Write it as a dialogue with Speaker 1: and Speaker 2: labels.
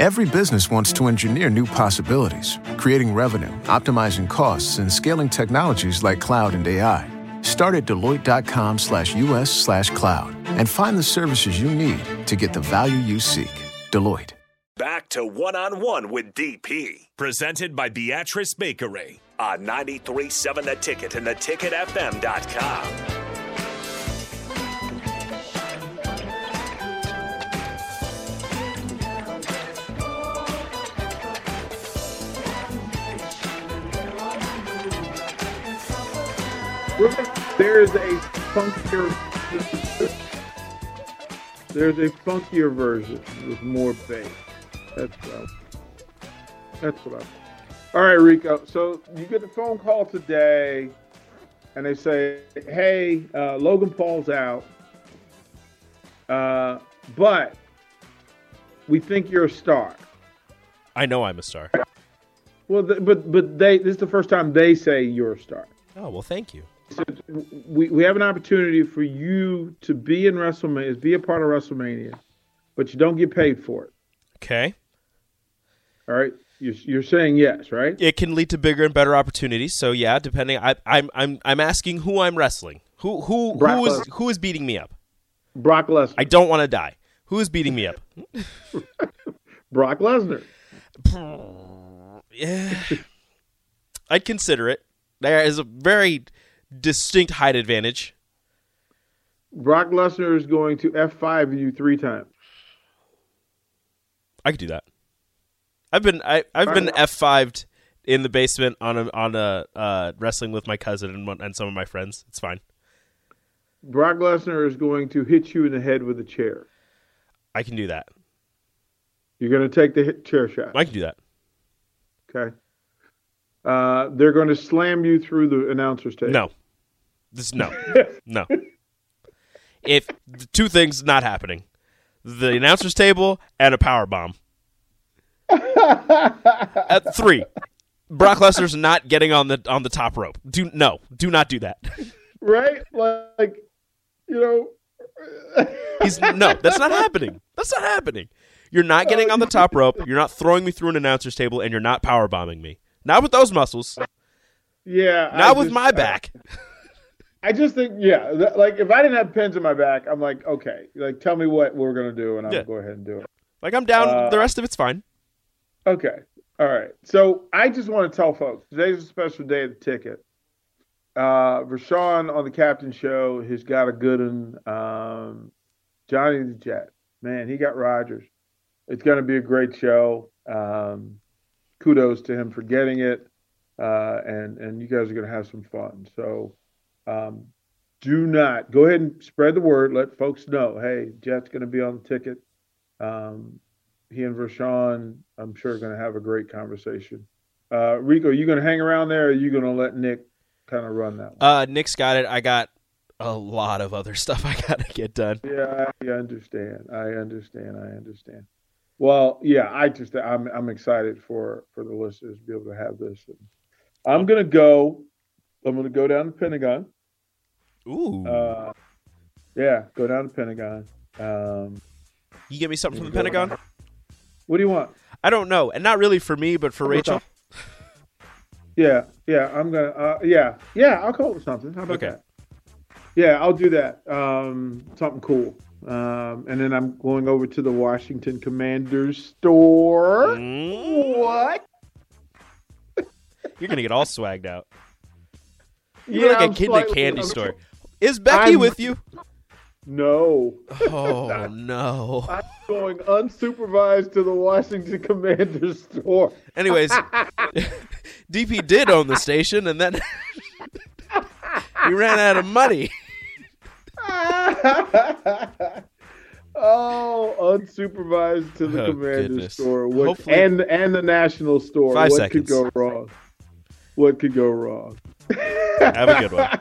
Speaker 1: Every business wants to engineer new possibilities, creating revenue, optimizing costs, and scaling technologies like cloud and AI. Start at Deloitte.com slash US slash cloud and find the services you need to get the value you seek. Deloitte.
Speaker 2: Back to one on one with DP. Presented by Beatrice Bakery on 937 The Ticket and theticketfm.com.
Speaker 3: There's a funkier. There's a funkier version with more bass. That's uh, that's what I. All right, Rico. So you get a phone call today, and they say, "Hey, uh, Logan Paul's out, uh, but we think you're a star."
Speaker 4: I know I'm a star.
Speaker 3: Well, th- but but they this is the first time they say you're a star.
Speaker 4: Oh well, thank you.
Speaker 3: We, we have an opportunity for you to be in WrestleMania, be a part of WrestleMania, but you don't get paid for it.
Speaker 4: Okay.
Speaker 3: All right. You're, you're saying yes, right?
Speaker 4: It can lead to bigger and better opportunities. So yeah, depending. I, I'm I'm I'm asking who I'm wrestling. Who who
Speaker 3: Brock
Speaker 4: who is who is beating me up?
Speaker 3: Brock Lesnar.
Speaker 4: I don't want to die. Who is beating me up?
Speaker 3: Brock Lesnar.
Speaker 4: yeah. I'd consider it. There is a very distinct height advantage.
Speaker 3: Brock Lesnar is going to F5 you three times.
Speaker 4: I could do that. I've been I, I've been F fived in the basement on a on a uh, wrestling with my cousin and one, and some of my friends. It's fine.
Speaker 3: Brock Lesnar is going to hit you in the head with a chair.
Speaker 4: I can do that.
Speaker 3: You're going to take the hit chair shot.
Speaker 4: I can do that.
Speaker 3: Okay. Uh, they're going to slam you through the announcer's table.
Speaker 4: No. This no. no. If two things not happening. The announcer's table and a power bomb. At three. Brock Lesnar's not getting on the on the top rope. Do no, do not do that.
Speaker 3: Right? Like, you know.
Speaker 4: He's no, that's not happening. That's not happening. You're not getting on the top rope. You're not throwing me through an announcer's table, and you're not power bombing me. Not with those muscles.
Speaker 3: Yeah.
Speaker 4: Not
Speaker 3: I
Speaker 4: with
Speaker 3: just-
Speaker 4: my back.
Speaker 3: I just think, yeah, th- like if I didn't have pins in my back, I'm like, okay, like tell me what we're gonna do, and I'll
Speaker 4: Yeah.
Speaker 3: go ahead and do it.
Speaker 4: Like I'm down.
Speaker 3: Uh,
Speaker 4: the rest of it's fine.
Speaker 3: Okay, all right. So I just want to tell folks today's a special day of the ticket. Uh, Rashawn on the Captain Show has got a good one. Um, Johnny the Jet, man, he got Rogers. It's going to be a great show. Um, kudos to him for getting it, uh, and and you guys are going to have some fun. So. Um, do not go ahead and spread the word. Let folks know, hey, Jeff's going to be on the ticket. Um, he and Rashawn, I'm sure, are going to have a great conversation. Uh, Rico, you going to hang around there, or are you going to let Nick kind of run that one?
Speaker 4: Uh, Nick's got it. I got a lot of other stuff I gotta get done.
Speaker 3: Yeah, I understand. I understand. I understand. Well, yeah, I just I'm I'm excited for for the listeners to be able to have this. I'm going to go. I'm going to go down to Pentagon.
Speaker 4: Ooh,
Speaker 3: Uh, yeah, go down to Pentagon. Um,
Speaker 4: you get me something from the Pentagon?
Speaker 3: what do you want?
Speaker 4: I don't know, and not really for me, but for Rachel.
Speaker 3: Yeah, yeah, I'm gonna. Uh, yeah, yeah, I'll call it something. How about
Speaker 4: Okay.
Speaker 3: that? Yeah, I'll do that. Um, something cool. Um, and then I'm going over to the Washington Commanders store.
Speaker 4: Mm,
Speaker 3: What?
Speaker 4: you're gonna get all swagged out. You're like
Speaker 3: I'm
Speaker 4: a kid in a candy
Speaker 3: I'm-
Speaker 4: store. Is Becky
Speaker 3: I'm-
Speaker 4: with you?
Speaker 3: No,
Speaker 4: Oh no.
Speaker 3: I'm going unsupervised to the Washington Commanders store.
Speaker 4: Anyways, DP did own the station, and then he ran out of money.
Speaker 3: oh, unsupervised to the
Speaker 4: Oh,
Speaker 3: Commanders
Speaker 4: goodness.
Speaker 3: store. What,
Speaker 4: Hopefully-
Speaker 3: and and the national store.
Speaker 4: Five
Speaker 3: what
Speaker 4: seconds.
Speaker 3: could go wrong? What could go wrong?
Speaker 4: Have a good one.